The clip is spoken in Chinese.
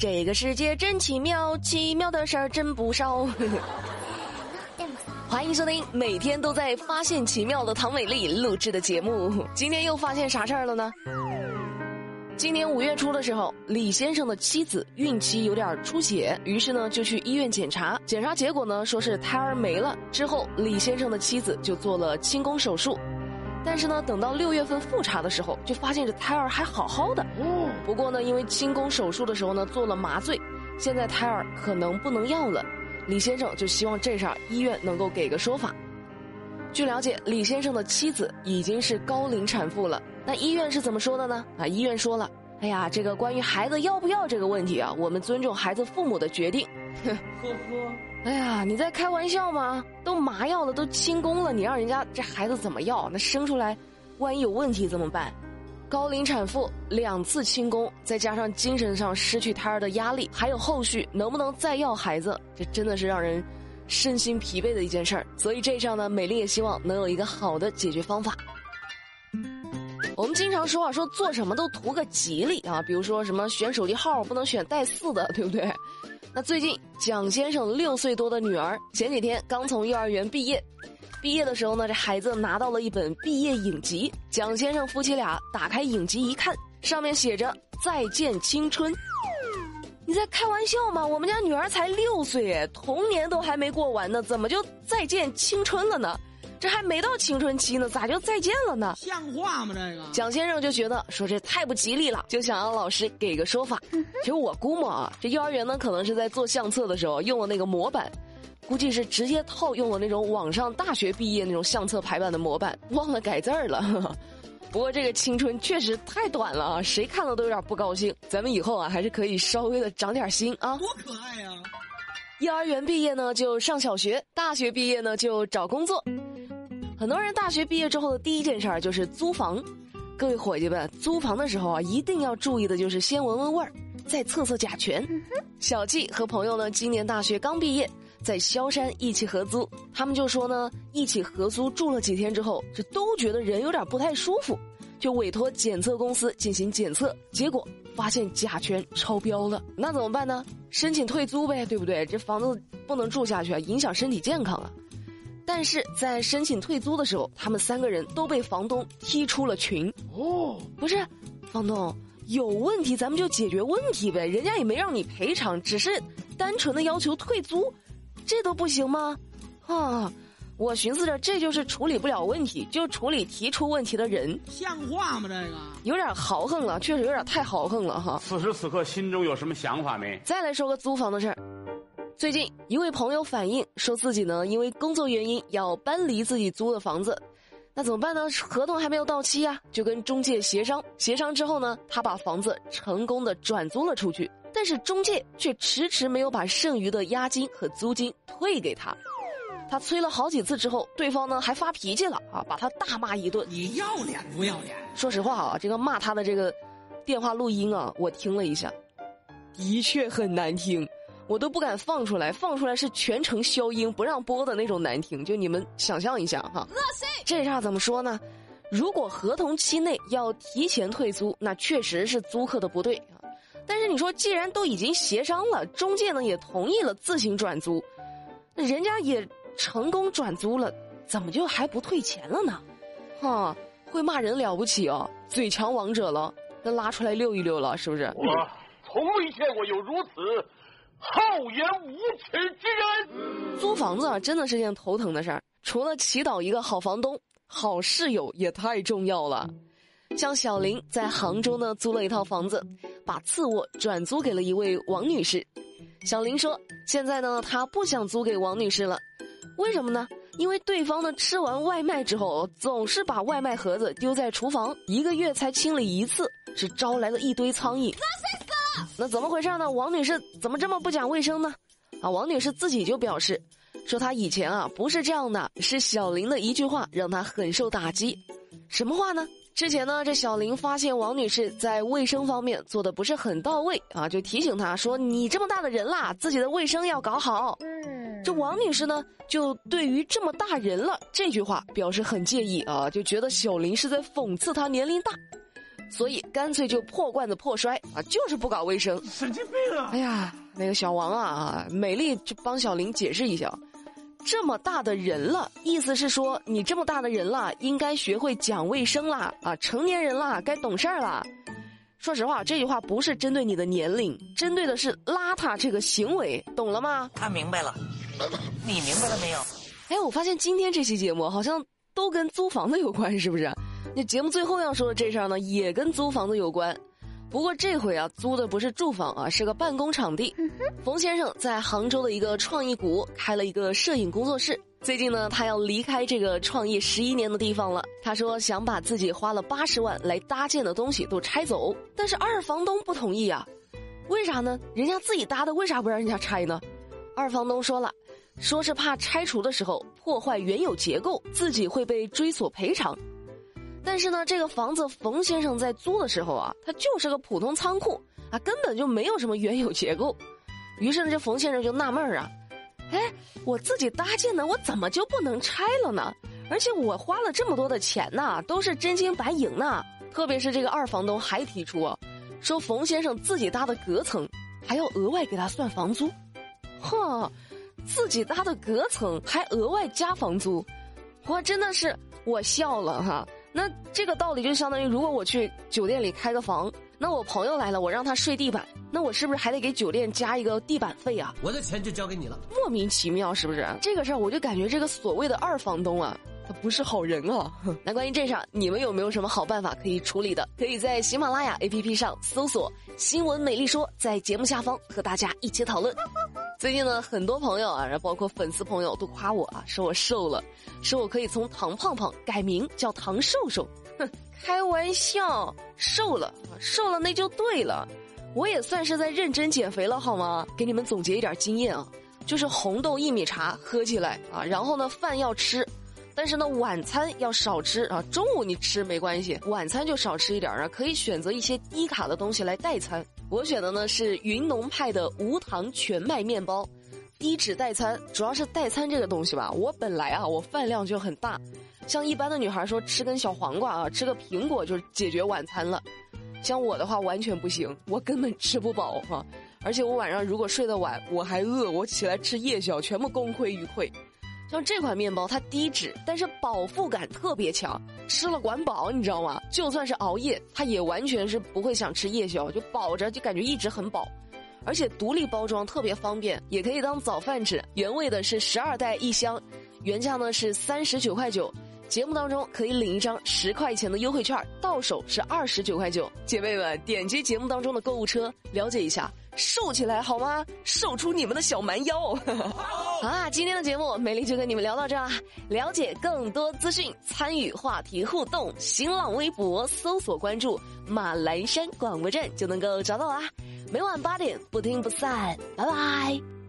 这个世界真奇妙，奇妙的事儿真不少。欢迎收听每天都在发现奇妙的唐美丽录制的节目。今天又发现啥事儿了呢？今年五月初的时候，李先生的妻子孕期有点出血，于是呢就去医院检查。检查结果呢说是胎儿没了。之后，李先生的妻子就做了清宫手术。但是呢，等到六月份复查的时候，就发现这胎儿还好好的。不过呢，因为清宫手术的时候呢做了麻醉，现在胎儿可能不能要了。李先生就希望这事儿医院能够给个说法。据了解，李先生的妻子已经是高龄产妇了。那医院是怎么说的呢？啊，医院说了，哎呀，这个关于孩子要不要这个问题啊，我们尊重孩子父母的决定。呵呵，哎呀，你在开玩笑吗？都麻药了，都清宫了，你让人家这孩子怎么要？那生出来，万一有问题怎么办？高龄产妇两次清宫，再加上精神上失去胎儿的压力，还有后续能不能再要孩子，这真的是让人身心疲惫的一件事儿。所以这上呢，美丽也希望能有一个好的解决方法。们经常说啊，说做什么都图个吉利啊，比如说什么选手机号不能选带四的，对不对？那最近蒋先生六岁多的女儿前几天刚从幼儿园毕业，毕业的时候呢，这孩子拿到了一本毕业影集。蒋先生夫妻俩打开影集一看，上面写着“再见青春”。你在开玩笑吗？我们家女儿才六岁，童年都还没过完呢，怎么就再见青春了呢？这还没到青春期呢，咋就再见了呢？像话吗？这个蒋先生就觉得说这太不吉利了，就想让老师给个说法。其实我估摸啊，这幼儿园呢可能是在做相册的时候用了那个模板，估计是直接套用了那种网上大学毕业那种相册排版的模板，忘了改字儿了。不过这个青春确实太短了啊，谁看了都有点不高兴。咱们以后啊还是可以稍微的长点心啊。多可爱呀！幼儿园毕业呢就上小学，大学毕业呢就找工作。很多人大学毕业之后的第一件事儿就是租房，各位伙计们，租房的时候啊，一定要注意的就是先闻闻味儿，再测测甲醛。小季和朋友呢，今年大学刚毕业，在萧山一起合租，他们就说呢，一起合租住了几天之后，这都觉得人有点不太舒服，就委托检测公司进行检测，结果发现甲醛超标了，那怎么办呢？申请退租呗，对不对？这房子不能住下去啊，影响身体健康啊。但是在申请退租的时候，他们三个人都被房东踢出了群。哦，不是，房东有问题，咱们就解决问题呗。人家也没让你赔偿，只是单纯的要求退租，这都不行吗？啊，我寻思着这就是处理不了问题，就处理提出问题的人。像话吗？这个有点豪横了，确实有点太豪横了哈。此时此刻心中有什么想法没？再来说个租房的事儿。最近一位朋友反映说自己呢，因为工作原因要搬离自己租的房子，那怎么办呢？合同还没有到期呀，就跟中介协商。协商之后呢，他把房子成功的转租了出去，但是中介却迟迟没有把剩余的押金和租金退给他。他催了好几次之后，对方呢还发脾气了啊，把他大骂一顿。你要脸不要脸？说实话啊，这个骂他的这个电话录音啊，我听了一下，的确很难听。我都不敢放出来，放出来是全程消音不让播的那种难听，就你们想象一下哈。这下怎么说呢？如果合同期内要提前退租，那确实是租客的不对啊。但是你说，既然都已经协商了，中介呢也同意了自行转租，那人家也成功转租了，怎么就还不退钱了呢？哈，会骂人了不起哦，嘴强王者了，那拉出来溜一溜了，是不是？我从未见过有如此。厚颜无耻之人！租房子啊，真的是件头疼的事儿。除了祈祷一个好房东，好室友也太重要了。像小林在杭州呢，租了一套房子，把次卧转租给了一位王女士。小林说：“现在呢，他不想租给王女士了，为什么呢？因为对方呢，吃完外卖之后，总是把外卖盒子丢在厨房，一个月才清理一次，是招来了一堆苍蝇。”那怎么回事呢？王女士怎么这么不讲卫生呢？啊，王女士自己就表示，说她以前啊不是这样的，是小林的一句话让她很受打击。什么话呢？之前呢，这小林发现王女士在卫生方面做的不是很到位啊，就提醒她说：“你这么大的人啦，自己的卫生要搞好。”这王女士呢，就对于这么大人了这句话表示很介意啊，就觉得小林是在讽刺她年龄大。所以干脆就破罐子破摔啊，就是不搞卫生。神经病啊！哎呀，那个小王啊啊，美丽就帮小林解释一下，这么大的人了，意思是说你这么大的人了，应该学会讲卫生啦啊，成年人啦，该懂事儿啦。说实话，这句话不是针对你的年龄，针对的是邋遢这个行为，懂了吗？他明白了，你明白了没有？哎，我发现今天这期节目好像都跟租房子有关，是不是？那节目最后要说的这事儿呢，也跟租房子有关。不过这回啊，租的不是住房啊，是个办公场地。冯先生在杭州的一个创意谷开了一个摄影工作室。最近呢，他要离开这个创业十一年的地方了。他说想把自己花了八十万来搭建的东西都拆走，但是二房东不同意啊。为啥呢？人家自己搭的，为啥不让人家拆呢？二房东说了，说是怕拆除的时候破坏原有结构，自己会被追索赔偿。但是呢，这个房子冯先生在租的时候啊，它就是个普通仓库啊，根本就没有什么原有结构。于是呢，这冯先生就纳闷啊，哎，我自己搭建的，我怎么就不能拆了呢？而且我花了这么多的钱呐，都是真金白银呐。特别是这个二房东还提出，说冯先生自己搭的隔层还要额外给他算房租，哼，自己搭的隔层还额外加房租，我真的是我笑了哈。那这个道理就相当于，如果我去酒店里开个房，那我朋友来了，我让他睡地板，那我是不是还得给酒店加一个地板费啊？我的钱就交给你了。莫名其妙，是不是？这个事儿我就感觉这个所谓的二房东啊，他不是好人啊。那关于这事儿，你们有没有什么好办法可以处理的？可以在喜马拉雅 APP 上搜索“新闻美丽说”，在节目下方和大家一起讨论。最近呢，很多朋友啊，包括粉丝朋友都夸我啊，说我瘦了，说我可以从唐胖胖改名叫唐瘦瘦。哼，开玩笑，瘦了，瘦了那就对了。我也算是在认真减肥了，好吗？给你们总结一点经验啊，就是红豆薏米茶喝起来啊，然后呢饭要吃，但是呢晚餐要少吃啊。中午你吃没关系，晚餐就少吃一点啊，可以选择一些低卡的东西来代餐。我选的呢是云农派的无糖全麦面包，低脂代餐。主要是代餐这个东西吧，我本来啊我饭量就很大，像一般的女孩说吃根小黄瓜啊，吃个苹果就解决晚餐了，像我的话完全不行，我根本吃不饱哈。而且我晚上如果睡得晚，我还饿，我起来吃夜宵全部功亏一篑。像这款面包，它低脂，但是饱腹感特别强，吃了管饱，你知道吗？就算是熬夜，他也完全是不会想吃夜宵，就饱着，就感觉一直很饱。而且独立包装特别方便，也可以当早饭吃。原味的是十二袋一箱，原价呢是三十九块九。节目当中可以领一张十块钱的优惠券，到手是二十九块九。姐妹们，点击节目当中的购物车，了解一下。瘦起来好吗？瘦出你们的小蛮腰！好啦，今天的节目美丽就跟你们聊到这啦。了解更多资讯，参与话题互动，新浪微博搜索关注马栏山广播站就能够找到啦。每晚八点不听不散，拜拜。